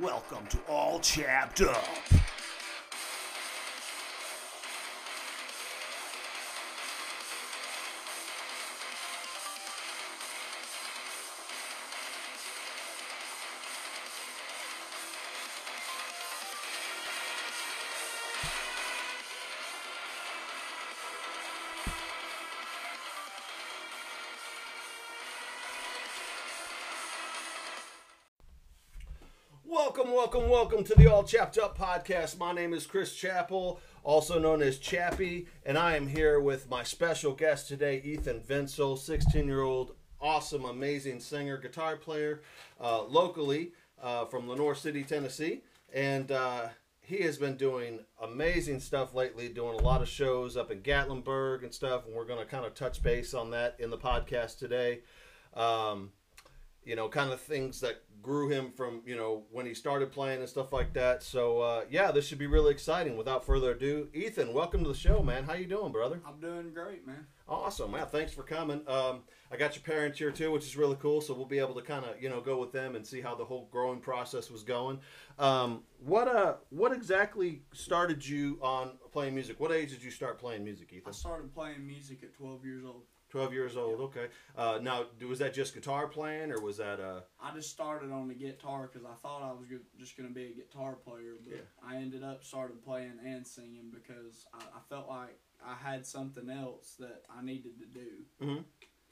Welcome to All Chapped Up. Welcome, welcome, welcome to the All Chapped Up podcast. My name is Chris Chappell, also known as Chappie, and I am here with my special guest today, Ethan Vinsel, 16 year old, awesome, amazing singer, guitar player, uh, locally uh, from Lenoir City, Tennessee. And uh, he has been doing amazing stuff lately, doing a lot of shows up in Gatlinburg and stuff, and we're going to kind of touch base on that in the podcast today. Um, you know, kind of things that grew him from, you know, when he started playing and stuff like that. So, uh, yeah, this should be really exciting. Without further ado, Ethan, welcome to the show, man. How you doing, brother? I'm doing great, man. Awesome, man. Thanks for coming. Um, I got your parents here too, which is really cool. So we'll be able to kind of, you know, go with them and see how the whole growing process was going. Um, what uh, what exactly started you on playing music? What age did you start playing music, Ethan? I started playing music at 12 years old. 12 years old. Okay. Uh, now, was that just guitar playing, or was that uh? I just started on the guitar because I thought I was just going to be a guitar player, but Yeah. I ended up started playing and singing because I, I felt like I had something else that I needed to do, Mhm.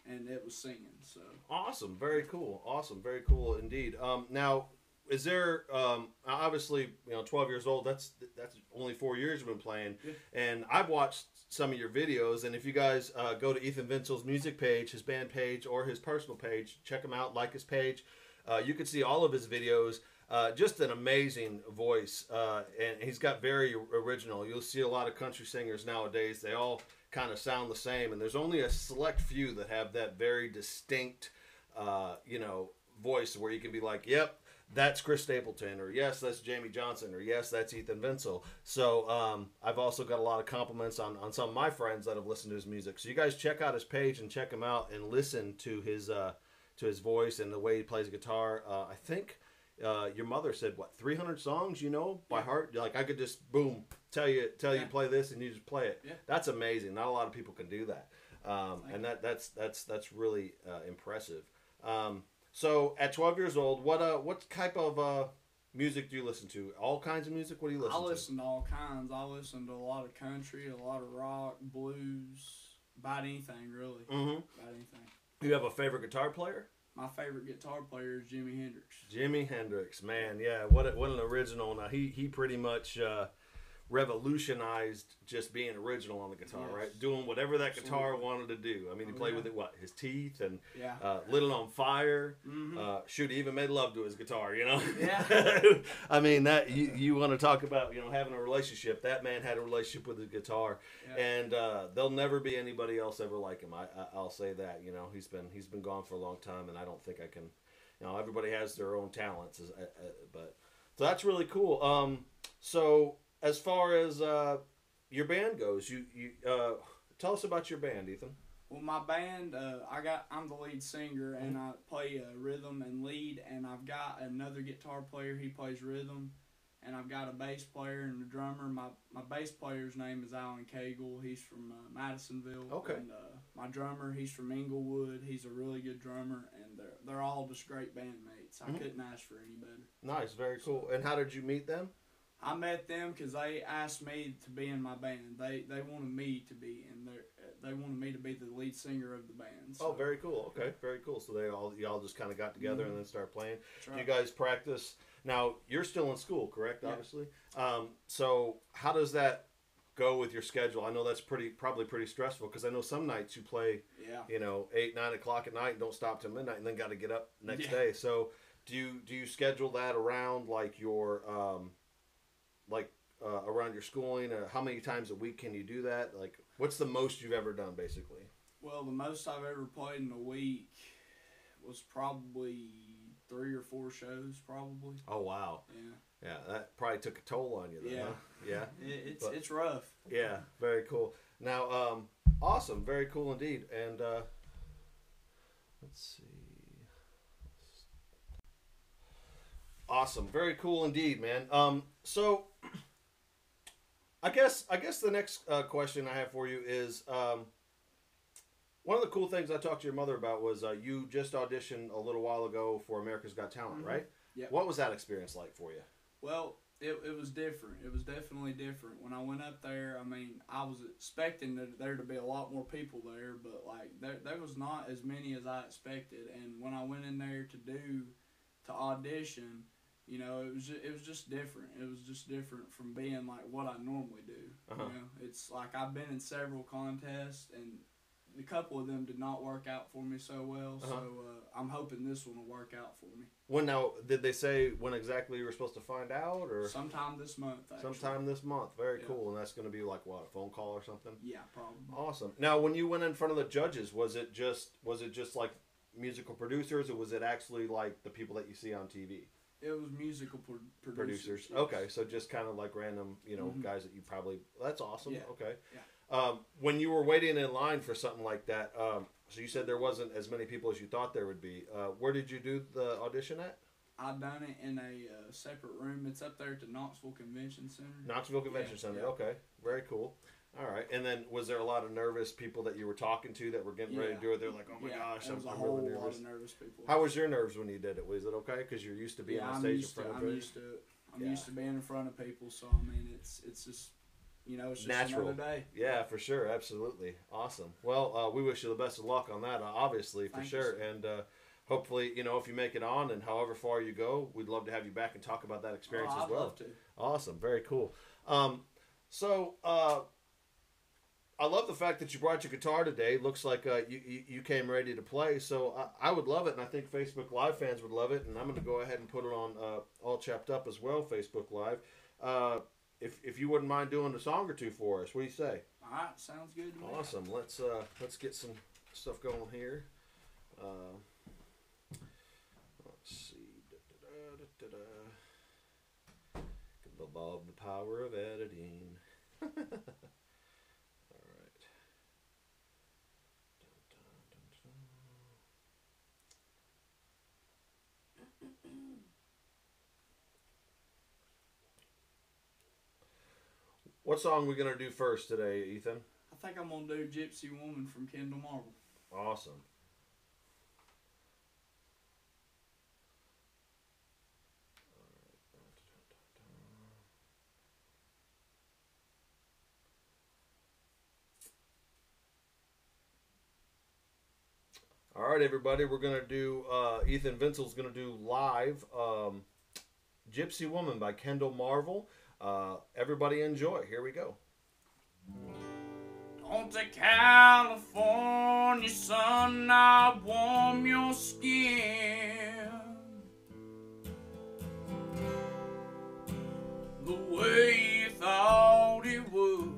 and it was singing. So Awesome, very cool, awesome, very cool indeed. Um, now, is there um, obviously you know twelve years old? That's that's only four years you've been playing, Yeah. and I've watched some of your videos. And if you guys uh, go to Ethan Vinsel's music page, his band page, or his personal page, check him out, like his page. Uh, you can see all of his videos. Uh, just an amazing voice, uh, and he's got very original. You'll see a lot of country singers nowadays; they all kind of sound the same, and there's only a select few that have that very distinct, uh, you know, voice where you can be like, "Yep, that's Chris Stapleton," or "Yes, that's Jamey Johnson," or "Yes, that's Ethan Vinsel." So um, I've also got a lot of compliments on on some of my friends that have listened to his music. So you guys check out his page and check him out and listen to his uh, to his voice and the way he plays guitar. Uh, I think. Uh, your mother said what 300 songs you know by Yeah. heart like i could just boom tell you tell you play this and you just play it Yeah. that's amazing not a lot of people can do that um, and that that's that's that's really uh, impressive um, so at 12 years old what uh what type of uh music do you listen to all kinds of music what do you listen to? I to listen to all kinds. I listen to a lot of country, a lot of rock, blues, about anything really, mm-hmm. about anything. you have a favorite guitar player My favorite guitar player is Jimi Hendrix. Jimi Hendrix, man, yeah, what a, what an original. Now he he pretty much uh, revolutionized just being original on the guitar, Yes. right? Doing whatever that guitar Absolutely. wanted to do. I mean, he Oh, played yeah. with it what his teeth and Yeah. uh, lit it on fire. hmm Uh, shoot, he even made love to his guitar. You know. Yeah. I mean that you, you want to talk about you know having a relationship. That man had a relationship with his guitar, Yeah. and uh, there'll never be anybody else ever like him. I, I I'll say that. You know he's been he's been gone for a long time, and I don't think I can. You know everybody has their own talents, uh, uh, but so that's really cool. Um, so as far as uh, your band goes, you you uh, tell us about your band, Ethan. Well, my band, uh, I got I'm the lead singer and I play uh, rhythm and lead, and I've got another guitar player. He plays rhythm, and I've got a bass player and a drummer. My my bass player's name is Alan Cagle. He's from uh, Madisonville. Okay. And uh, my drummer, he's from Englewood. He's a really good drummer, and they're they're all just great bandmates. I Mhm. couldn't ask for any better. Nice, very cool. And how did you meet them? I met them because they asked me to be in my band. They they wanted me to be in their. They wanted me to be the lead singer of the band. Oh, very cool. Okay, very cool. So they all y'all just kind of got together and then started playing. that's You guys practice now. You're still in school, correct? Yeah. Obviously. Um, so how does that go with your schedule? I know that's pretty probably pretty stressful because I know some nights you play, Yeah. you know, eight nine o'clock at night and don't stop till midnight and then got to get up next Yeah. day. So do you do you schedule that around like your um, like uh, around your schooling? Uh, how many times a week can you do that? Like, what's the most you've ever done, basically? Well, the most I've ever played in a week was probably three or four shows, probably. Oh wow. Yeah. Yeah, that probably took a toll on you then, Yeah. huh? Yeah. It, it's But- it's rough. Yeah, very cool. Now, um, awesome, very cool indeed. And uh, let's see. Awesome. Very cool indeed, man. Um, so I guess I guess the next uh, question I have for you is um, one of the cool things I talked to your mother about was uh, you just auditioned a little while ago for America's Got Talent, Mhm. right? Yep. What was that experience like for you? Well, it, it was different. It was definitely different. When I went up there, I mean, I was expecting that there to be a lot more people there, but like there, there was not as many as I expected. And when I went in there to do to audition, you know, it was just, it was just different. It was just different from being like what I normally do. Uh-huh. You know, it's like I've been in several contests and. A couple of them did not work out for me so well, so Uh-huh. uh, I'm hoping this one will work out for me. When now did they say when exactly you were supposed to find out, or Sometime this month. Actually. sometime this month? Very Yeah. cool, and that's going to be like what a phone call or something. Yeah, probably. Awesome. Now, when you went in front of the judges, was it just was it just like musical producers, or was it actually like the people that you see on TV? It was musical pro- producers. Producers. yes. Okay, so just kind of like random, you know, Mhm. guys that you probably. That's awesome. Yeah. Okay. Yeah. Um, when you were waiting in line for something like that, um, so you said there wasn't as many people as you thought there would be. Uh, where did you do the audition at? I done it in a uh, separate room. It's up there at the Knoxville Convention Center. Knoxville Convention Yeah, Center. Okay, very cool. All right, and then was there a lot of nervous people that you were talking to that were getting ready to do it? They're like, "Oh my yeah, gosh, I'm, a I'm whole really lot nervous." of nervous people. How was your nerves when you did it? Was it okay? Because you're used to being yeah, on stage in used to. front of I'm people. used to it. I'm Yeah. used to being in front of people. So I mean, it's it's just you know, it's just Natural. another day. Yeah, for sure, absolutely, awesome. Well, uh, we wish you the best of luck on that, uh, obviously, for sure, and uh, hopefully, you know, if you make it on and however far you go, we'd love to have you back and talk about that experience Oh, as I'd well. love to. Awesome, very cool. Um, so, uh, I love the fact that you brought your guitar today. Looks like uh, you, you you came ready to play. So I, I would love it, and I think Facebook Live fans would love it. And I'm going to go ahead and put it on uh, all chapped up as well, Facebook Live. Uh, if if you wouldn't mind doing a song or two for us, what do you say? All right, sounds good to me. Awesome. Let's uh, let's get some stuff going here. Uh, let's see. Da, da, da. Give the Bob the power of editing. What song we gonna do first today, Ethan? I think I'm gonna do "Gypsy Woman" from Kendall Marvel. Awesome. All right, everybody, we're gonna do. Uh, Ethan Vinsel's gonna do live um, "Gypsy Woman" by Kendall Marvel. Uh, everybody, enjoy. Here we go. Don't the California sun not warm your skin the way you thought it would?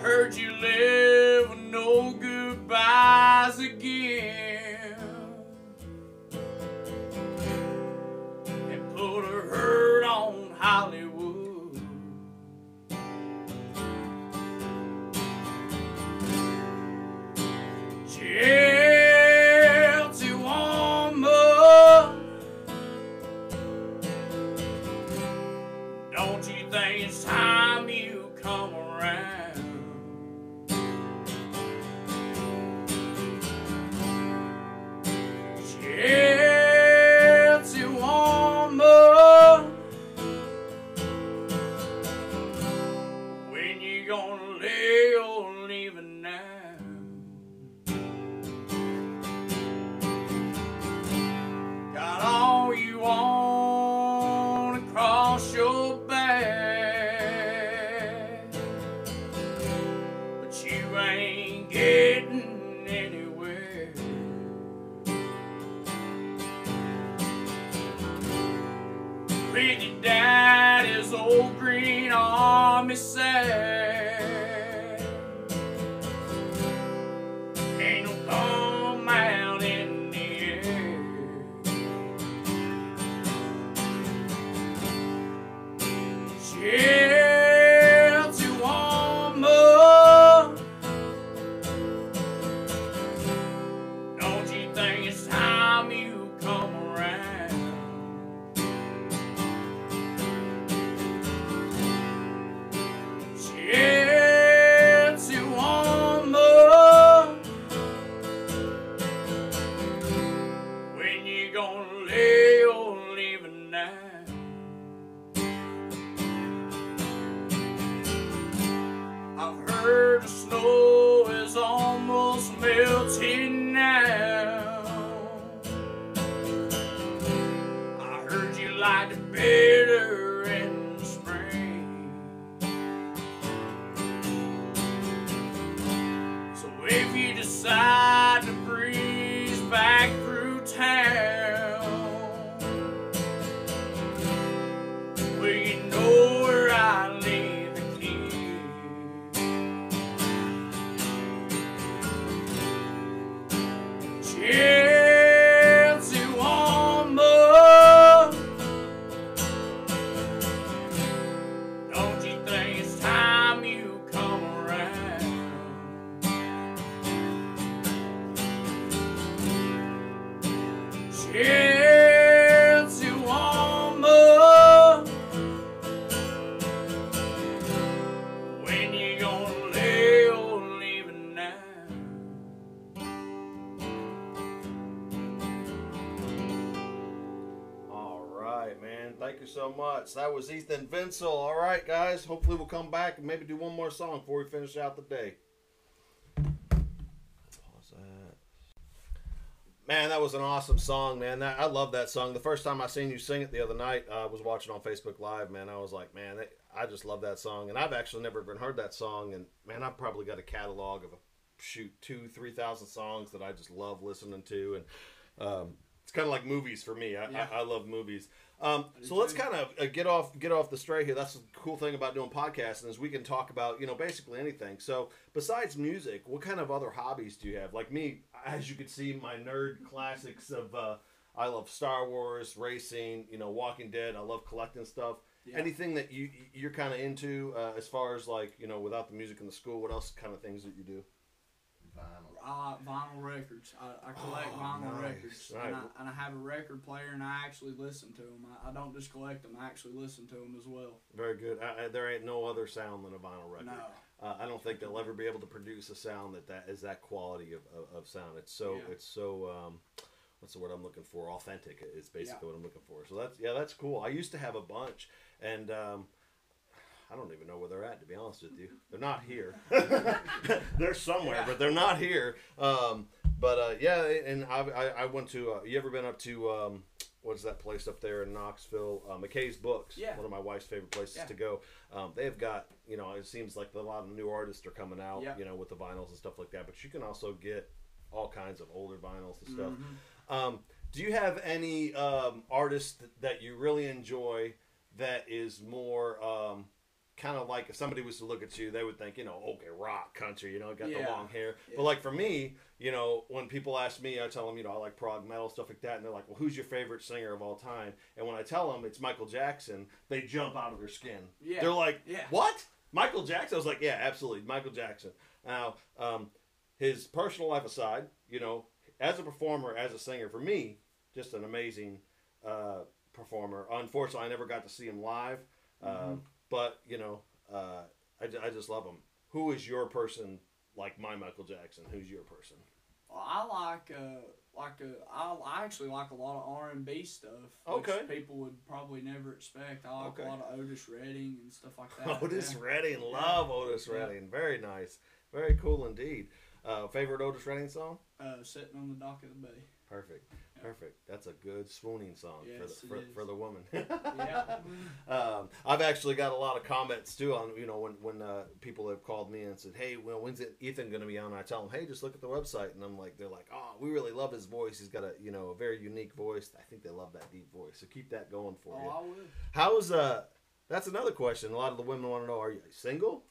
Heard you live with no goodbyes again. On melting now. I heard you like it better That was Ethan Vinsel. All right, guys. Hopefully, we'll come back and maybe do one more song before we finish out the day. Pause that. Man, that was an awesome song, man. That, I love that song. The first time I seen you sing it the other night, uh, I was watching on Facebook Live, man. I was like, man, that, I just love that song. And I've actually never even heard that song. And, man, I've probably got a catalog of, shoot, two, 3,000 songs that I just love listening to. And, um, it's kind of like movies for me. I, Yeah. I, I love movies. Um, so let's kind of uh, get off get off the stray here. That's the cool thing about doing podcasting is we can talk about you know basically anything. So besides music, what kind of other hobbies do you have? Like me, as you can see, my nerd classics of uh, I love Star Wars, racing, you know, Walking Dead. I love collecting stuff. Yeah. Anything that you you're kind of into uh, as far as like you know without the music in the school, what else kind of things that you do? I like vinyl records. I, I collect Oh, vinyl nice. records, Right. and, I, and I have a record player, and I actually listen to them. I, I don't just collect them; I actually listen to them as well. Very good. There ain't no other sound than a vinyl record. No, Uh, I don't think they'll ever be able to produce a sound that that is that quality of, of, of sound. It's so Yeah. it's so um, what's the word I'm looking for? Authentic is basically Yeah. what I'm looking for. So that's yeah, that's cool. I used to have a bunch, and um, I don't even know where they're at. To be honest with you, they're not here. they're somewhere, Yeah. but they're not here. Um, but uh, yeah, and I, I, I went to. Uh, you ever been up to? Um, what's that place up there in Knoxville? Uh, McKay's Books. Yeah. One of my wife's favorite places Yeah. to go. Um, they've got, you know, it seems like a lot of new artists are coming out, Yeah. you know, with the vinyls and stuff like that. But you can also get all kinds of older vinyls and stuff. Mhm. Um, do you have any um, artists that, that you really enjoy that is more um, kind of like if somebody was to look at you, they would think, you know, okay, rock, country, you know, got the long hair. Yeah. But like for me, you know, when people ask me, I tell them, you know, I like prog metal stuff like that, and they're like, well, who's your favorite singer of all time? And when I tell them it's Michael Jackson, they jump out of their skin. Yeah. They're like, Yeah. what? Michael Jackson? I was like, yeah, absolutely, Michael Jackson. Now, um, his personal life aside, you know, as a performer, as a singer, for me, just an amazing uh, performer. Unfortunately, I never got to see him live, uh, but you know, uh, I, I just love him. Who is your person like my Michael Jackson? Who's your person? Well, I like uh like uh, I, I actually like a lot of R and B stuff. Okay. People would probably never expect. I like Okay. a lot of Otis Redding and stuff like that. Otis yeah. Redding, love Otis Yeah. Redding. Very nice, very cool indeed. Uh, favorite Otis Redding song? Uh, sitting on the dock of the bay. Perfect, Yeah. Perfect. That's a good swooning song Yes, for the for, for the woman. Yeah. um, I've actually got a lot of comments too on you know when when uh, people have called me and said, hey, well, when's it, Ethan going to be on? And I tell them, hey, just look at the website, and I'm like, they're like, oh, we really love his voice. He's got a you know a very unique voice. I think they love that deep voice. So keep that going for you. Oh, I would. How's uh? That's another question. A lot of the women want to know: Are you single?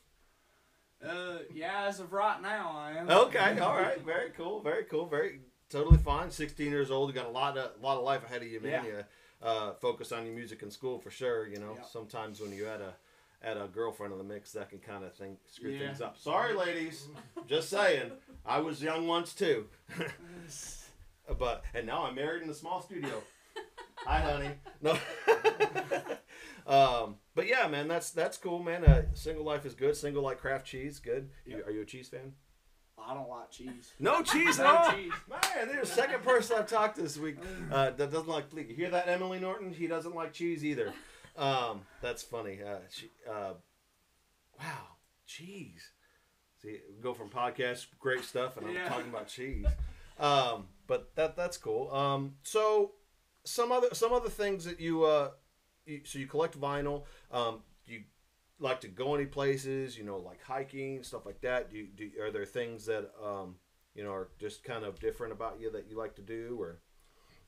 Uh, yeah, as of right now, I am. Okay, all right, very cool, very cool, very totally fine. Sixteen years old, you got a lot of lot of life ahead of you, man. Yeah. You uh, focus on your music in school for sure. You know, sometimes when you add a add a girlfriend in the mix, that can kind of think screw Yeah. things up. Sorry, ladies, just saying. I was young once too, but and now I'm married in a small studio. Hi, honey. No. um, but yeah, man, that's that's cool, man. Uh, single life is good. Single like Kraft cheese, good. You, are you a cheese fan? I don't like cheese. No cheese at No all. cheese. Man, there's the second person I've talked to this week uh, that doesn't like. You hear that, Emily Norton? He doesn't like cheese either. Um, that's funny. Uh, she, uh, wow, cheese. See, go from podcast, great stuff, and I'm Yeah. talking about cheese. Um, but that that's cool. Um, so some other some other things that you uh, you, so you collect vinyl. Um, like to go any places? You know, like hiking stuff like that. Do you, do are there things that um, you know are just kind of different about you that you like to do or?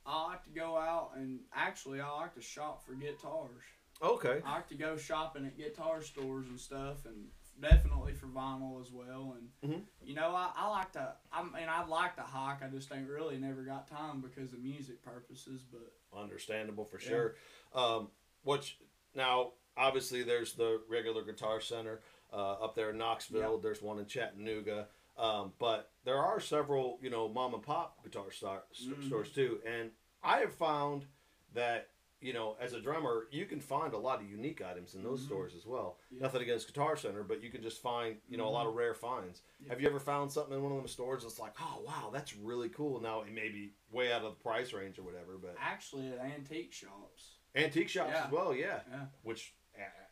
I like to go out and actually I like to shop for guitars. Okay. I like to go shopping at guitar stores and stuff, and definitely for vinyl as well. And Mhm. you know, I, I like to. I mean, I like to hike. I just ain't really never got time because of music purposes. But Understandable for Yeah. sure. Um, which now obviously there's the regular Guitar Center uh, up there in Knoxville. There's one in Chattanooga. Um, but there are several, you know, mom and pop guitar star- Mhm. stores too. And I have found that, you know, as a drummer, you can find a lot of unique items in those Mhm. stores as well. Yeah. Nothing against Guitar Center, but you can just find, you know, a lot of rare finds. Yeah. Have you ever found something in one of them stores that's like, oh, wow, that's really cool? Now, it may be way out of the price range or whatever, but actually, at antique shops, antique shops Yeah. as well, yeah. yeah, Which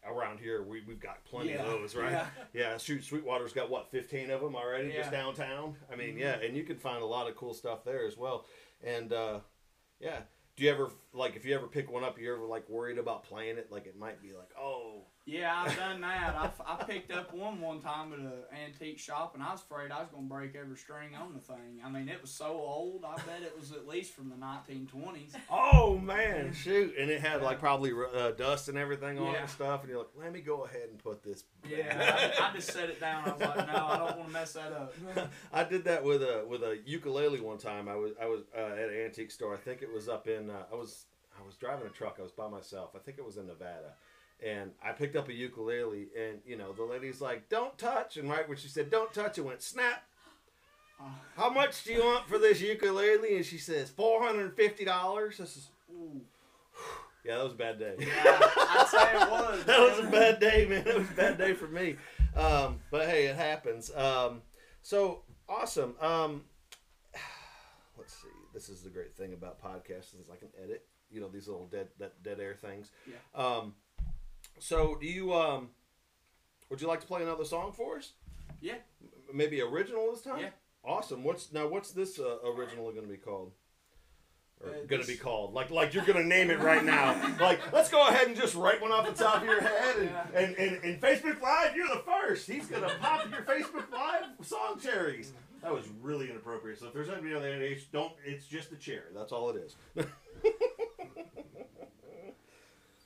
around here we we've got plenty Yeah. of those, right? Yeah. Yeah. Shoot, Sweetwater's got what fifteen of them already just downtown. I mean, Mhm. yeah, and you can find a lot of cool stuff there as well. And uh, yeah, do you ever like if you ever pick one up, you ever like worried about playing it? Like it might be like, oh, yeah, I've done that. I, I picked up one one time at an antique shop, and I was afraid I was gonna break every string on the thing. I mean, it was so old. I bet it was at least from the 1920s. oh man, shoot! And it had like probably uh, dust and everything on it and stuff. And you're like, let me go ahead and put this. Yeah, I, I just set it down. I was like, no, I don't want to mess that up. I did that with a with a ukulele one time. I was I was uh, at an antique store. I think it was up in uh, I was I was driving a truck. I was by myself. I think it was in Nevada. And I picked up a ukulele, and you know the lady's like, "Don't touch!" And right when she said, "Don't touch," it went snap. How much do you want for this ukulele? And she says, four hundred and fifty dollars. This is ooh. yeah, that was a bad day. Yeah, I'd say it was. that was a bad day, man. It was a bad day for me. Um, but hey, it happens. Um, so awesome. Um, let's see. This is the great thing about podcasts is I can edit. You know these little dead that dead air things. Yeah. Um, so do you um, would you like to play another song for us? Yeah. Maybe original this time. Yeah. Awesome. What's now? What's this uh, original going to be called? Or Uh, going to be called like like you're going to name it right now. like let's go ahead and just write one off the top of your head and Yeah. and, and, and Facebook Live. You're the first. He's going to pop your Facebook Live song cherries. That was really inappropriate. So if there's anybody on the age, don't. It's just the chair. That's all it is.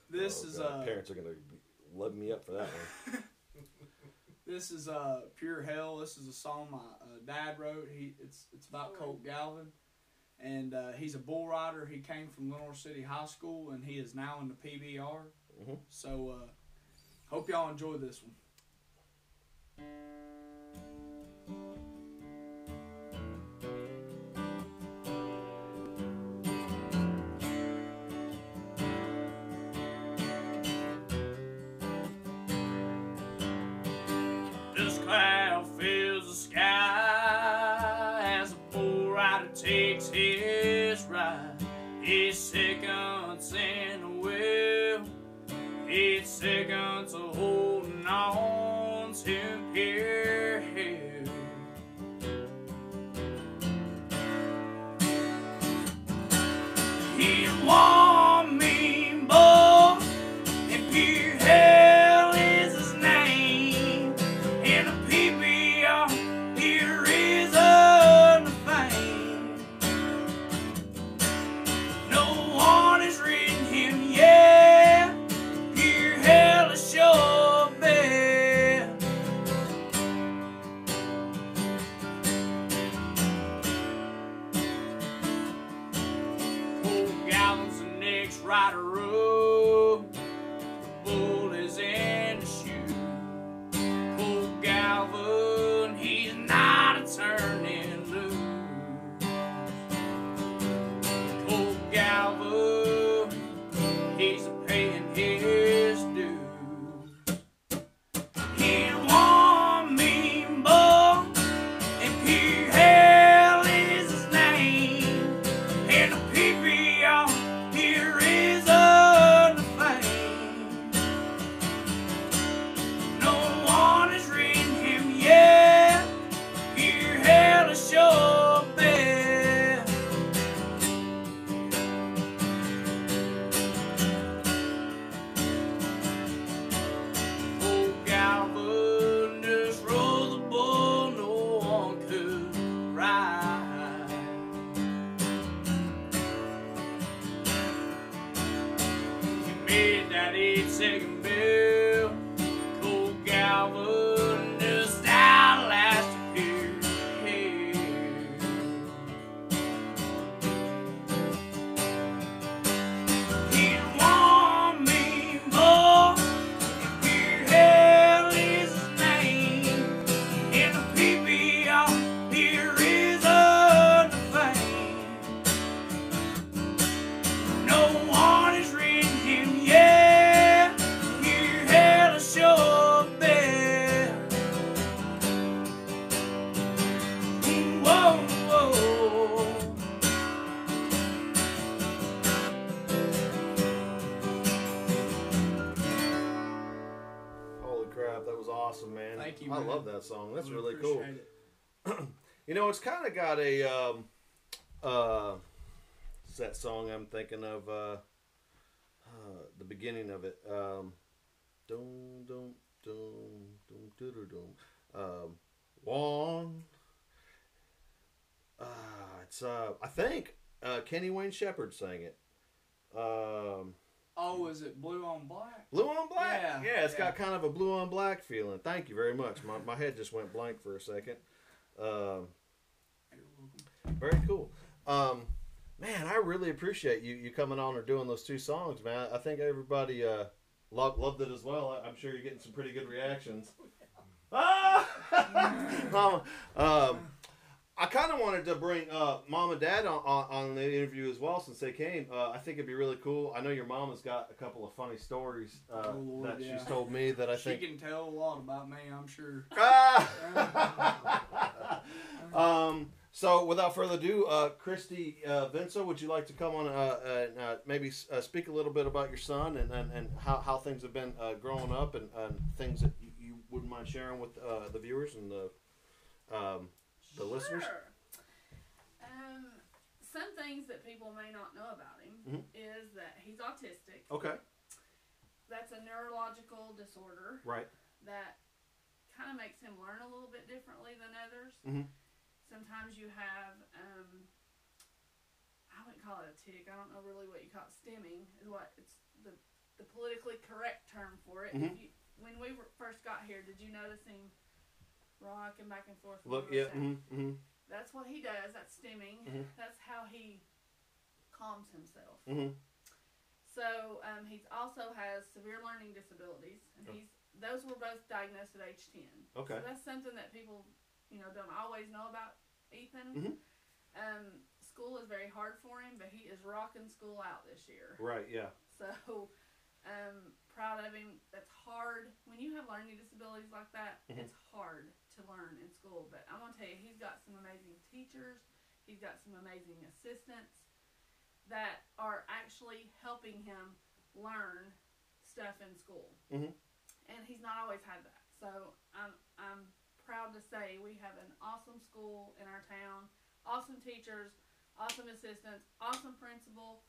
This Oh, is God. uh, parents are going to love me up for that one. this is uh, pure hell. This is a song my uh, dad wrote. He it's it's about Colt Galvin, and uh, he's a bull rider. He came from Lenoir City High School, and he is now in the PBR. Mhm. So uh, hope y'all enjoy this one. Next rider up. Know, it's kind of got a um, uh, it's that song I'm thinking of. Uh, uh, the beginning of it. Um, dum dum dum dum dum dum. dum. Um, one. Uh, it's uh, I think uh, Kenny Wayne Shepherd sang it. Um, Oh, is it blue on black? blue on black. Yeah, Yeah, it's yeah. got kind of a blue on black feeling. Thank you very much. My my head just went blank for a second. Um, very cool. Um, man, I really appreciate you you coming on or doing those two songs, man. I think everybody uh, loved loved it as well. I- I'm sure you're getting some pretty good reactions. Ah! Um, I kind of wanted to bring uh, mom and dad on, on, on the interview as well since they came. Uh, I think it'd be really cool. I know your mom has got a couple of funny stories uh, Oh, Lord, that yeah. she's told me that I she think. She can tell a lot about me, I'm sure. Ah! um, so, without further ado, uh, Christy uh, Vinso, would you like to come on uh, and uh, maybe uh, speak a little bit about your son and, and, and how, how things have been uh, growing up and, and things that you, you wouldn't mind sharing with uh, the viewers and the um, the listeners? Um, some things that people may not know about him Mhm. is that he's autistic. Okay, That's a neurological disorder right. that kind of makes him learn a little bit differently than others. Mhm. Sometimes you have, um, I wouldn't call it a tick. I don't know really what you call it. Stimming is what it's the the politically correct term for it. Mhm. If you, when we were, first got here, did you notice him rocking back and forth? Look, yeah, mm-hmm, mm-hmm, That's what he does. That's stimming. Mhm. That's how he calms himself. mm-hmm. So um, he's also has severe learning disabilities, and Oh. he's those were both diagnosed at age ten. Okay. So that's something that people, you know, don't always know about Ethan. Mhm. Um, school is very hard for him, but he is rocking school out this year. Right, yeah. So, um, proud of him. That's hard when you have learning disabilities like that. Mhm. It's hard to learn in school, but I'm gonna tell you, he's got some amazing teachers. He's got some amazing assistants that are actually helping him learn stuff in school. Mhm. And he's not always had that. So I'm I'm proud to say we have an awesome school in our town, awesome teachers, awesome assistants, awesome principal.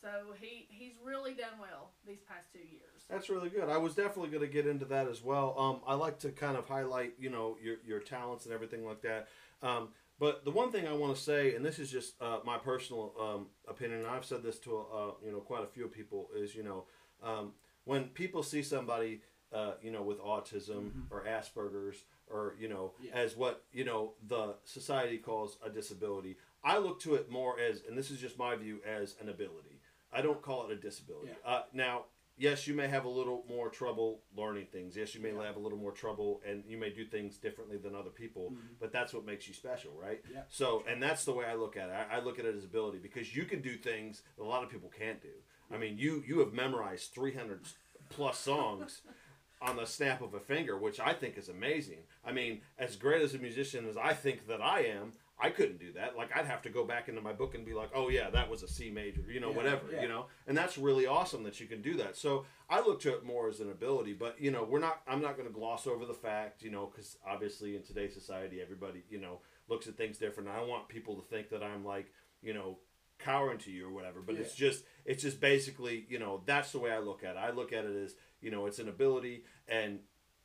So he he's really done well these past two years. That's really good. I was definitely going to get into that as well. Um, I like to kind of highlight, you know, your your talents and everything like that. Um, but the one thing I want to say, and this is just uh, my personal um, opinion, and I've said this to uh, you know quite a few people, is you know um, when people see somebody uh, you know with autism Mhm. or Asperger's or you know Yeah. as what you know the society calls a disability, I look to it more as, and this is just my view, as an ability. I don't call it a disability. Uh, now, yes, you may have a little more trouble learning things. Yes, you may Yeah. have a little more trouble, and you may do things differently than other people. Mhm. But that's what makes you special, right? Yeah. So, and that's the way I look at it. I, I look at it as ability because you can do things that a lot of people can't do. I mean, you you have memorized 300 plus songs on the snap of a finger, which I think is amazing. I mean, as great as a musician as I think that I am, I couldn't do that. Like I'd have to go back into my book and be like, "Oh yeah, that was a C major," you know, Yeah, whatever, yeah. you know. And that's really awesome that you can do that. So I look to it more as an ability, but you know, we're not. I'm not going to gloss over the fact, you know, because obviously in today's society, everybody, you know, looks at things different. I don't want people to think that I'm like, you know, cowering to you or whatever. But it's just, it's just basically, you know, that's the way I look at it. I look at it as, you know, it's an ability, and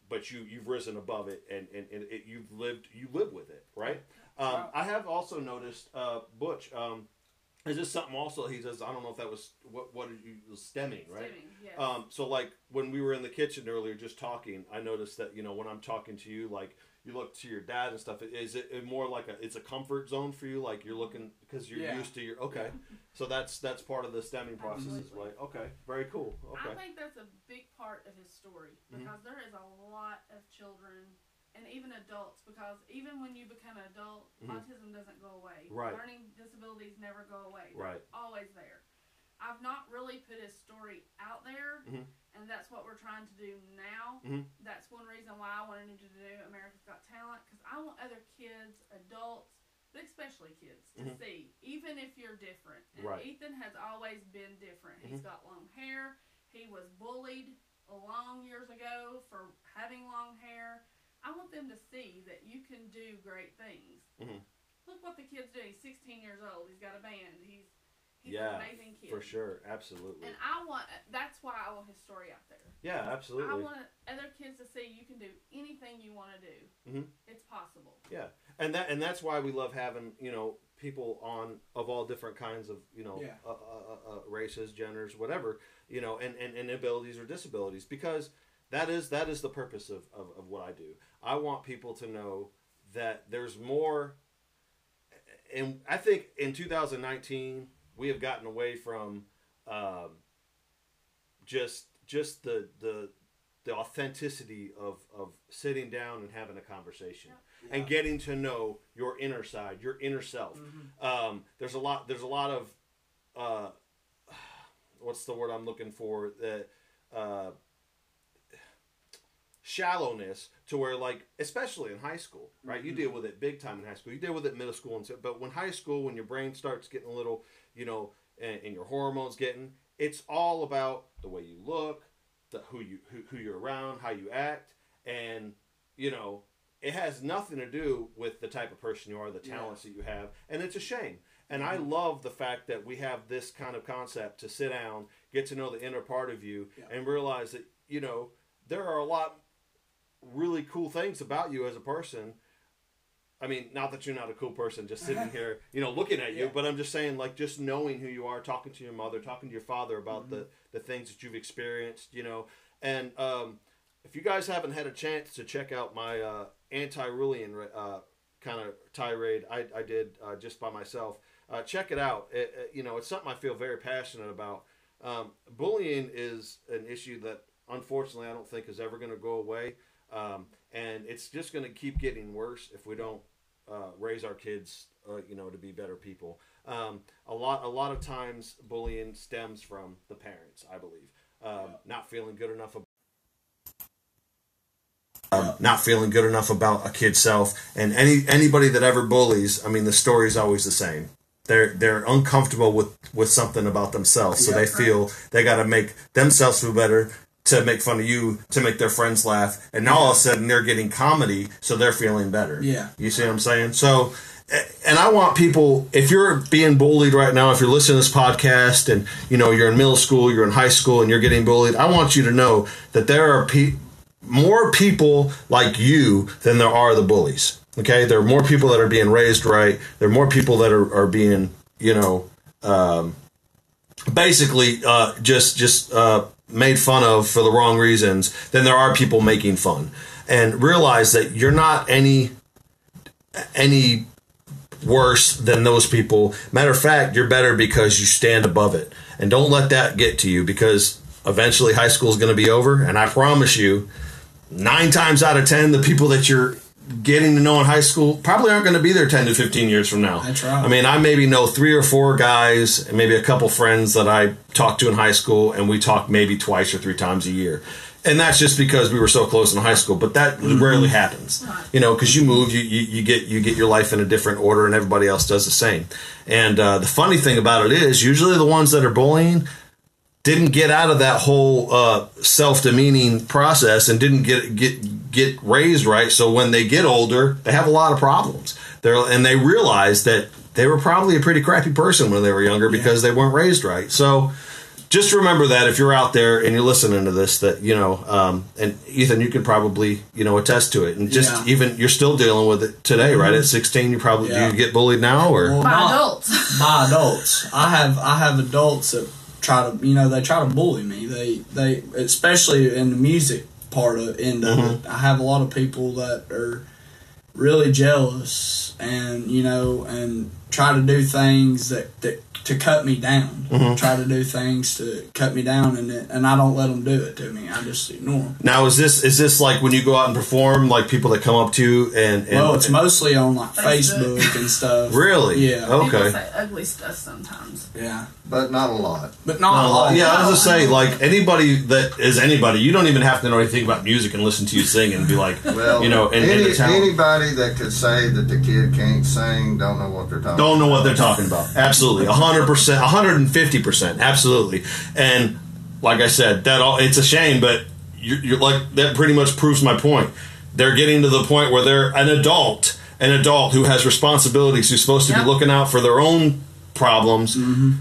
but you you've risen above it, and and, and it, you've lived, you live with it, right? Um, Wow. I have also noticed, uh, Butch. Um, Is this something also he says? I don't know if that was what what you was stimming right. Stimming, yes. Um, so like when we were in the kitchen earlier, just talking, I noticed that you know when I'm talking to you, like you look to your dad and stuff. Is it more like a it's a comfort zone for you? Like you're looking because you're Yeah. used to your okay. So that's that's part of the stimming process as Absolutely. well. Okay, very cool. Okay. I think that's a big part of his story Mhm. because there is a lot of children and even adults because even when you become an adult, Mhm. autism doesn't go away. Right. Learning disabilities never go away. They're Right. always there. I've not really put his story out there, Mhm. and that's what we're trying to do now. Mhm. That's one reason why I wanted to do America's Got Talent because I want other kids, adults, but especially kids, to Mhm. see, even if you're different. And Right. Ethan has always been different. He's Mhm. got long hair. He was bullied a long years ago for having long hair. I want them to see that you can do great things. Mhm. Look what the kid's doing. He's 16 years old. He's got a band. He's he's Yeah, an amazing kid. For sure, absolutely. And I want that's why I want his story out there. Yeah, absolutely. I want other kids to see you can do anything you want to do. Mhm. It's possible. Yeah. And that and that's why we love having you know people on of all different kinds of you know Yeah. uh, uh, uh, uh, races genders whatever you know and, and, and abilities or disabilities because that is that is the purpose of, of, of what i do i want people to know that there's more and i think in 2019 we have gotten away from um, just just the the the authenticity of of sitting down and having a conversation and getting to know your inner side, your inner self. Mhm. Um, there's a lot. There's a lot of uh, what's the word I'm looking for? The uh, shallowness to where, like, especially in high school, right? You Mhm. deal with it big time in high school. You deal with it middle school and so, but when high school, when your brain starts getting a little, you know, and, and your hormones getting, it's all about the way you look, the who you who, who you're around, how you act, and you know it has nothing to do with the type of person you are, the Yeah. talents that you have, and it's a shame. And I mm-hmm. love the fact that we have this kind of concept to sit down, get to know the inner part of you, Yeah. and realize that you know there are a lot really cool things about you as a person. I mean, not that you're not a cool person just sitting here, you know, looking at you, Yeah. but I'm just saying, like, just knowing who you are, talking to your mother, talking to your father about the the things that you've experienced, you know, and um, if you guys haven't had a chance to check out my uh, anti-Rulian uh, kind of tirade I, I did uh, just by myself, uh, check it out. It, it- you know, it's something I feel very passionate about. Um, bullying is an issue that unfortunately I don't think is ever going to go away, um, and it's just going to keep getting worse if we don't uh, raise our kids, uh, you know, to be better people. Um, a lot, a lot of times, bullying stems from the parents. I believe um, not feeling good enough. About um, not feeling good enough about a kid's self, and any anybody that ever bullies, I mean, the story is always the same. They're they're uncomfortable with with something about themselves, so Yeah. they feel they got to make themselves feel better to make fun of you, to make their friends laugh, and now all of a sudden they're getting comedy, so they're feeling better. Yeah. You see what I'm saying? So, and I want people, if you're being bullied right now, if you're listening to this podcast and, you know, you're in middle school, you're in high school, and you're getting bullied, I want you to know that there are pe- more people like you than there are the bullies. Okay? There are more people that are being raised right. There are more people that are, are being, you know, um, basically uh, just just uh, made fun of for the wrong reasons than there are people making fun. And realize that you're not any any worse than those people. Matter of fact, you're better because you stand above it. And don't let that get to you because eventually high school is going to be over. And I promise you, nine times out of 10, the people that you're getting to know in high school probably aren't going to be there 10 to 15 years from now. That's right. I mean, I maybe know three or four guys and maybe a couple friends that I talked to in high school, and we talk maybe twice or three times a year. And that's just because we were so close in high school, but that rarely happens, you know, because you move, you, you, you get you get your life in a different order, and everybody else does the same. And uh, the funny thing about it is, usually the ones that are bullying didn't get out of that whole uh, self-demeaning process and didn't get get get raised right. So when they get older, they have a lot of problems. They're and they realize that they were probably a pretty crappy person when they were younger because they weren't raised right. So just remember that if you're out there and you're listening to this, that you know, um, and Ethan, you could probably you know attest to it, and just Yeah. even you're still dealing with it today, right? At 16, you probably Yeah. do you get bullied now, or Well, By not- adults. by adults. I have I have adults that try to you know they try to bully me. They they especially in the music part of end of it. Mm-hmm. I have a lot of people that are really jealous and you know and try to do things that, that to cut me down. Try to do things to cut me down and and I don't let them do it to me. I just ignore them. now is this is this like when you go out and perform, like people that come up to you and, and Well, it's mostly on like Facebook. Facebook and stuff. really Yeah. People okay. say ugly stuff sometimes. Yeah, but not a lot. but not a Uh, lot. yeah, I was gonna say, like anybody that is anybody, you don't even have to know anything about music and listen to you sing and be like, Well, you know, and, and any, the anybody that could say that the kid can't sing don't know what they're talking. Don't know what they're talking about. Absolutely, hundred percent, hundred and fifty percent, absolutely. And like I said, that all it's a shame, but you're, you're like that pretty much proves my point. They're getting to the point where they're an adult, an adult who has responsibilities, who's supposed to Yep. be looking out for their own problems. Mm-hmm.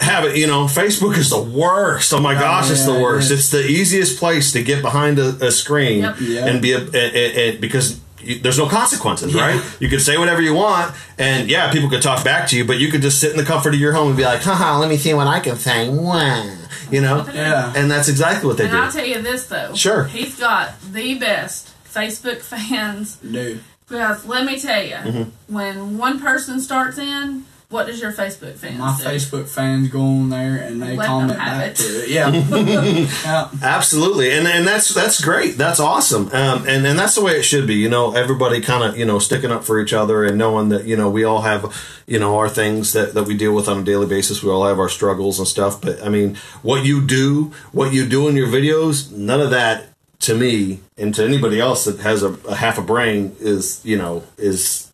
Have it, you know. Facebook is the worst. Oh my oh, gosh, it's the worst. is. It's the easiest place to get behind a, a screen Yep. Yeah. and be a, a, a, because you, there's no consequences, Yeah. right? You could say whatever you want, and yeah, people could talk back to you, but you could just sit in the comfort of your home and be like, haha, let me see what I can say. Wah. You know? Yeah. And that's exactly what they And do. I'll tell you this though. Sure. He's got the best Facebook fans. Dude. Because let me tell you, Mm-hmm. when one person starts in, what does your Facebook fans My do? Facebook fans go on there and they Let comment have back it. to it. Yeah. yeah. Absolutely, and and that's that's great. That's awesome, um, and and that's the way it should be. You know, everybody kind of you know sticking up for each other and knowing that you know we all have you know our things that that we deal with on a daily basis. We all have our struggles and stuff. But I mean, what you do, what you do in your videos, none of that to me and to anybody else that has a, a half a brain is you know is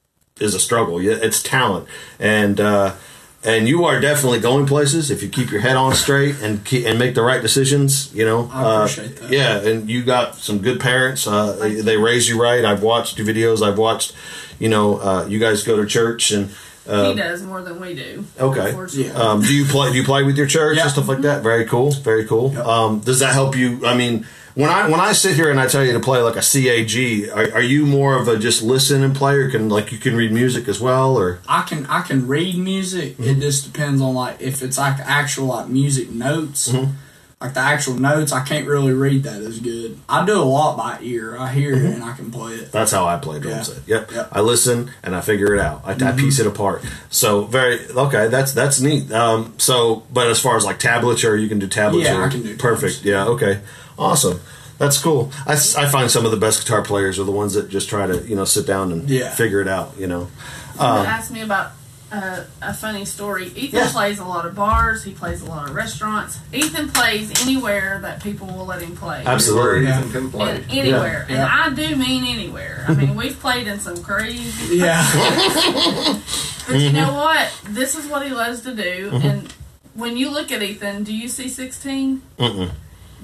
is a struggle. Yeah, It's talent, and uh, and you are definitely going places if you keep your head on straight and keep, and make the right decisions. You know, I appreciate uh, that. Yeah, and you got some good parents. Uh, they, they raise you right. I've watched your videos. I've watched. You know, uh, you guys go to church and. Uh, he does more than we do. Okay. Yeah. um, do you play? Do you play with your church Yeah. and stuff like that? Very cool. Very cool. Um, does that help you? I mean, when I when I sit here and I tell you to play like a CAG, are, are you more of a just listen and play, or can like you can read music as well, or I can I can read music. It just depends on like if it's like actual like music notes. Mm-hmm. Like the actual notes, I can't really read that as good. I do a lot by ear. I hear Mm-hmm. it and I can play it. That's how I play drum Yeah. set. Yep. Yep. I listen and I figure it out. I, I piece it apart. So very okay. That's that's neat. Um, so, but as far as like tablature, you can do tablature. Yeah, I can do perfect. Yeah. Okay. Awesome. That's cool. I, I find some of the best guitar players are the ones that just try to you know sit down and Yeah. figure it out. You know. Someone asked me about uh, a funny story. Ethan Yeah. plays a lot of bars. He plays a lot of restaurants. Ethan plays anywhere that people will let him play. Absolutely. Anywhere Ethan can play. And anywhere, Yeah. and I do mean anywhere. I mean, we've played in some crazy. Yeah. But you Mm-hmm. know what? This is what he loves to do. And when you look at Ethan, do you see 16? Mm-mm.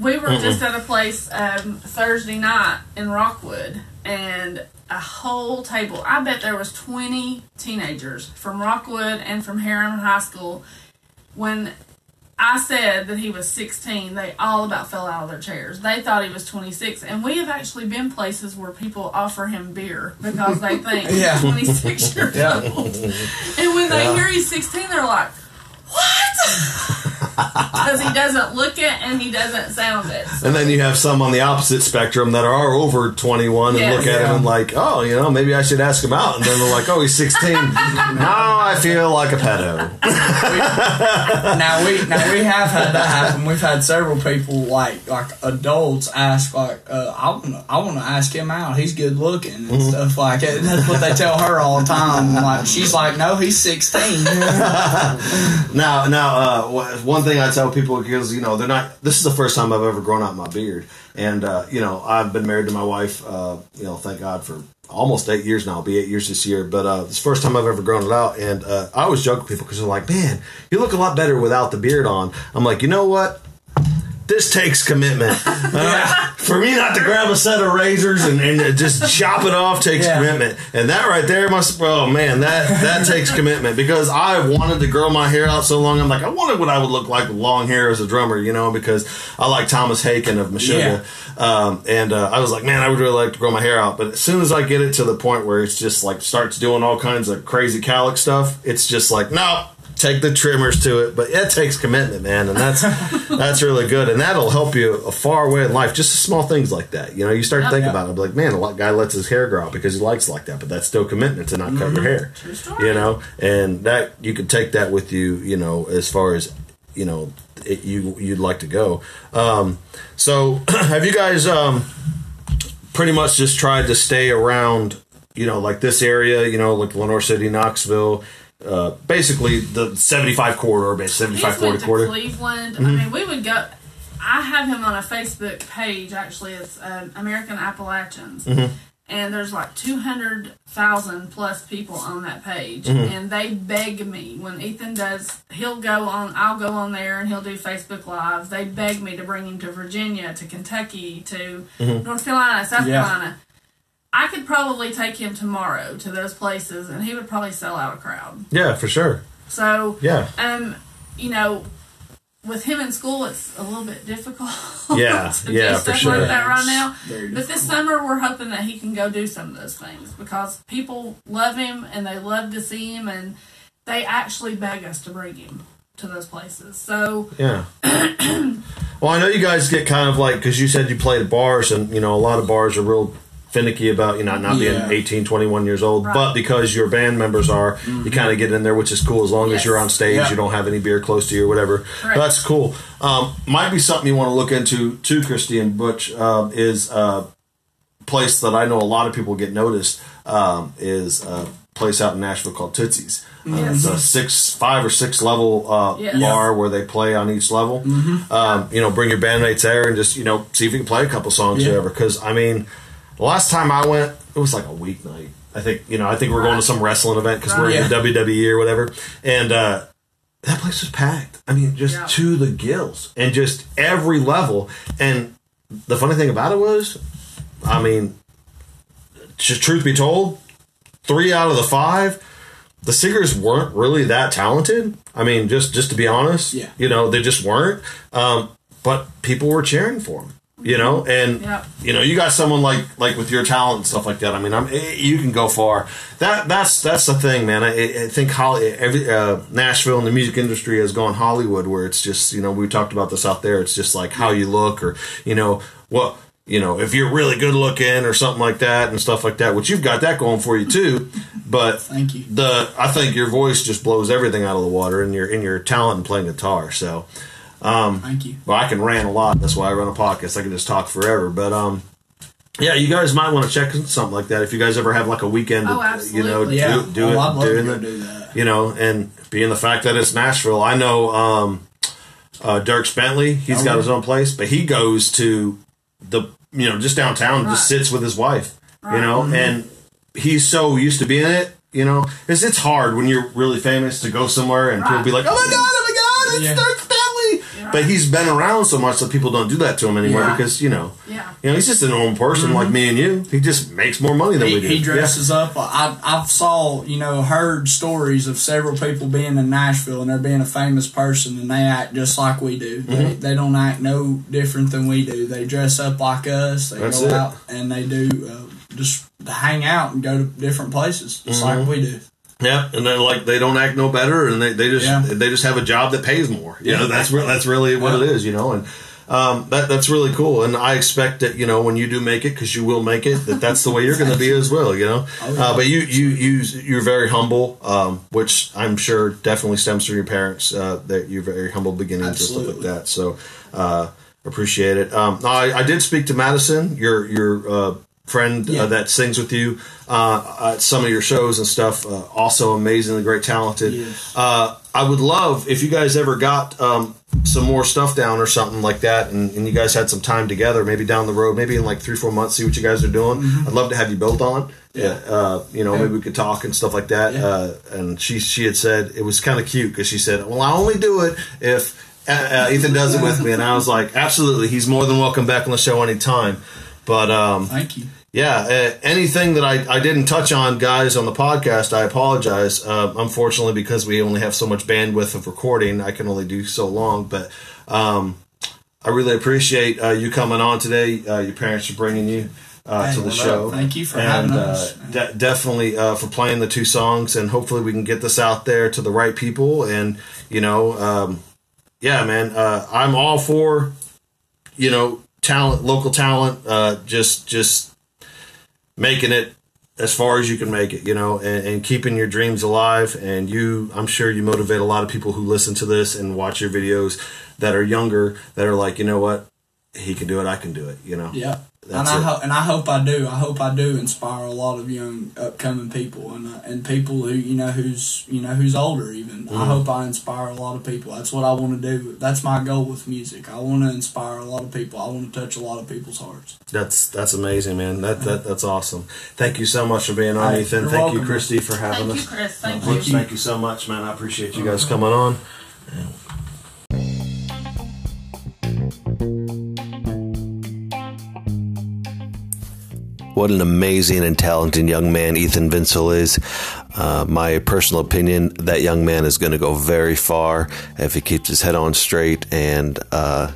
We were just at a place um, Thursday night in Rockwood, and a whole table. I bet there was 20 teenagers from Rockwood and from Harriman High School. When I said that he was 16, they all about fell out of their chairs. They thought he was 26, and we have actually been places where people offer him beer because they think Yeah. he's 26 years Yeah. old. And when they Yeah. hear he's 16, they're like, "What?" Because he doesn't look it and he doesn't sound it. And then you have some on the opposite spectrum that are over 21 and Yes. look at him Yeah. and like, oh, you know, maybe I should ask him out. And then they're like, oh, he's 16. now I feel like a pedo. now we now we have had that happen. We've had several people like like adults ask like uh, I want to I want to ask him out. He's good looking and Mm-hmm. stuff like that. That's what they tell her all the time. Like she's like, no, he's sixteen. now, now, uh, one thing I tell people because you know they're not. This is the first time I've ever grown out my beard, and uh, you know I've been married to my wife. Uh, you know, thank God for almost eight years now. It'll be eight years this year, but uh, it's the first time I've ever grown it out. And uh, I always joke with people because they're like, "Man, you look a lot better without the beard on." I'm like, you know what? This takes commitment. Right? For me not to grab a set of razors and, and just chop it off takes Yeah. commitment. And that right there must, oh man, that, that takes commitment because I wanted to grow my hair out so long. I'm like, I wanted what I would look like with long hair as a drummer, you know, because I like Thomas Haake of Meshuggah. Um, and uh, I was like, man, I would really like to grow my hair out. But as soon as I get it to the point where it's just like starts doing all kinds of crazy calic stuff, it's just like, no, take the trimmers to it. But it takes commitment, man, and that's that's really good, and that'll help you a far way in life. Just small things like that, you know. You start Yep. thinking Yeah. about it, like, man, a guy lets his hair grow out because he likes like that, but that's still commitment to not cut your hair, you know. And that you can take that with you, you know, as far as you know it, you you'd like to go. Um, so, have you guys um, pretty much just tried to stay around, you know, like this area, you know, like Lenoir City, Knoxville, uh, basically the 75 corridor, basically He's 75 went corridor to corridor. Cleveland. Mm-hmm. I mean, we would go. I have him on a Facebook page. Actually, it's um, American Appalachians, Mm-hmm. and there's like two hundred thousand plus people on that page, Mm-hmm. and they beg me when Ethan does. He'll go on. I'll go on there, and he'll do Facebook lives. They beg me to bring him to Virginia, to Kentucky, to Mm-hmm. North Carolina, South Yeah. Carolina. I could probably take him tomorrow to those places, and he would probably sell out a crowd. Yeah, for sure. So Yeah. um, you know, with him in school, it's a little bit difficult. Yeah, to yeah, do for stuff sure. like that right now. But this summer, we're hoping that he can go do some of those things because people love him and they love to see him, and they actually beg us to bring him to those places. So Yeah. well, I know you guys get kind of like because you said you played at bars, and you know a lot of bars are real finicky about you know not being Yeah. 18, 21 years old. Right. But because your band members are, you kind of get in there, which is cool as long as you're on stage, Yeah. you don't have any beer close to you or whatever. Correct. That's cool. Um, might be something you want to look into too, Christy and Butch. Um, is a place that I know a lot of people get noticed. Um, is a place out in Nashville called Tootsie's. Uh, it's a six, five or six level uh, Yes. bar where they play on each level. Um, you know, bring your bandmates there and just you know see if you can play a couple songs Yeah. or whatever. Because I mean, the last time I went, it was like a weeknight. I think you know, I think we're going to some wrestling event because we're in the WWE or whatever, and uh, that place was packed. I mean, just Yeah. to the gills, and just every level. And the funny thing about it was, I mean, just truth be told, three out of the five, the singers weren't really that talented. I mean, just just to be honest, Yeah. you know, they just weren't. Um, but people were cheering for them, you know, and Yep. you know, you got someone like like with your talent and stuff like that. I mean, I'm eh, you can go far. That that's that's the thing, man. I, I think Holly, every uh, Nashville and the music industry has gone Hollywood, where it's just you know we talked about this out there. It's just like how you look, or you know what you know if you're really good looking or something like that and stuff like that. Which you've got that going for you too, but Thank you. the I think your voice just blows everything out of the water, and your in your talent in playing guitar. So. Um, Thank you. well, I can rant a lot. That's why I run a podcast. I can just talk forever. But um, yeah, you guys might want to check something like that if you guys ever have like a weekend. Oh, to, you know, absolutely. Yeah. do, do oh, it, I'd love to doing it. do that. You know, and being the fact that it's Nashville, I know um, uh, Dierks Bentley. He's Oh, got yeah. his own place, but he goes to the you know just downtown, and just sits with his wife. You Right. know, and he's so used to being it. You know, it's it's hard when you're really famous to go somewhere and people be like, "Oh my god, oh my god, it's Yeah. Dierks Bentley." Yeah. But he's been around so much that people don't do that to him anymore Yeah. because you know, yeah, you know, he's just a normal person like me and you. He just makes more money than He, we do. he Yeah. dresses up. I I've saw you know heard stories of several people being in Nashville and there being a famous person and they act just like we do. Mm-hmm. They, they don't act no different than we do. They dress up like us. They That's go it. out and they do uh, just hang out and go to different places just Mm-hmm. like we do. Yeah, and then like they don't act no better, and they, they just Yeah. they just have a job that pays more. You know, Yeah. that's re- that's really what Yeah. it is. You know, and um, that that's really cool. And I expect that you know when you do make it, because you will make it, that that's the way you're going to be as well. You know, Oh, uh, but you you you you're very humble, um, which I'm sure definitely stems from your parents. Uh, that you're very humble beginnings and stuff like Absolutely. that. So uh, appreciate it. Um, I, I did speak to Madison, your your uh, friend Yeah. uh, that sings with you uh, at some of your shows and stuff. Uh, also amazingly great, talented. Yes. Uh, I would love if you guys ever got um, some more stuff down or something like that, and, and you guys had some time together, maybe down the road, maybe in like three, four months, see what you guys are doing. I'd love to have you built on. Mm-hmm. Yeah. Uh, you know, Okay. maybe we could talk and stuff like that. Yeah. Uh, and she she had said it was kind of cute because she said, "Well, I only do it if uh, uh, Ethan does it with me, and I was like, absolutely, he's more than welcome back on the show anytime. But um, Thank you. Yeah, uh, anything that I, I didn't touch on, guys, on the podcast, I apologize. Uh, unfortunately, because we only have so much bandwidth of recording, I can only do so long. But um, I really appreciate uh, you coming on today. Uh, your parents for bringing you uh, Hey, to the well, show. Thank you for and having uh, us. de- definitely uh, for playing the two songs, and hopefully we can get this out there to the right people. And you know, um, yeah, man, uh, I'm all for you know talent, local talent, uh, just just making it as far as you can make it, you know, and, and keeping your dreams alive. And you, I'm sure you motivate a lot of people who listen to this and watch your videos that are younger that are like, you know what, he can do it, I can do it, you know. Yeah. And I hope, and I hope I do. I hope I do inspire a lot of young upcoming people, and uh, and people who you know who's you know who's older. Even I Mm-hmm. hope I inspire a lot of people. That's what I want to do. That's my goal with music. I want to inspire a lot of people. I want to touch a lot of people's hearts. That's that's amazing, man. That that that's awesome. Thank you so much for being on, Hey, Ethan. you're Thank you. Christy, for having Thank you, us. Chris. Thank Thank you. you. Thank you so much, man. I appreciate you guys coming on. What an amazing and talented young man Ethan Vinsel is. Uh, my personal opinion, that young man is going to go very far if he keeps his head on straight and uh,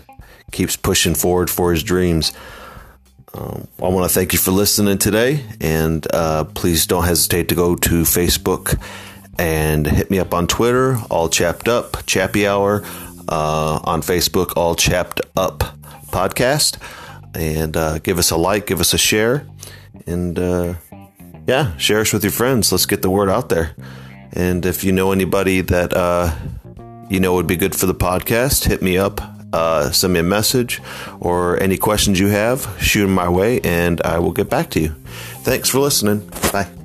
keeps pushing forward for his dreams. Um, I want to thank you for listening today, and uh, please don't hesitate to go to Facebook and hit me up on Twitter, all chapped up, Chappy Hour, uh, on Facebook, all chapped up podcast, and uh, give us a like, give us a share, and uh, yeah, share us with your friends. Let's get the word out there. And if you know anybody that uh, you know would be good for the podcast, hit me up, uh, send me a message, or any questions you have, shoot them my way, and I will get back to you. Thanks for listening. Bye.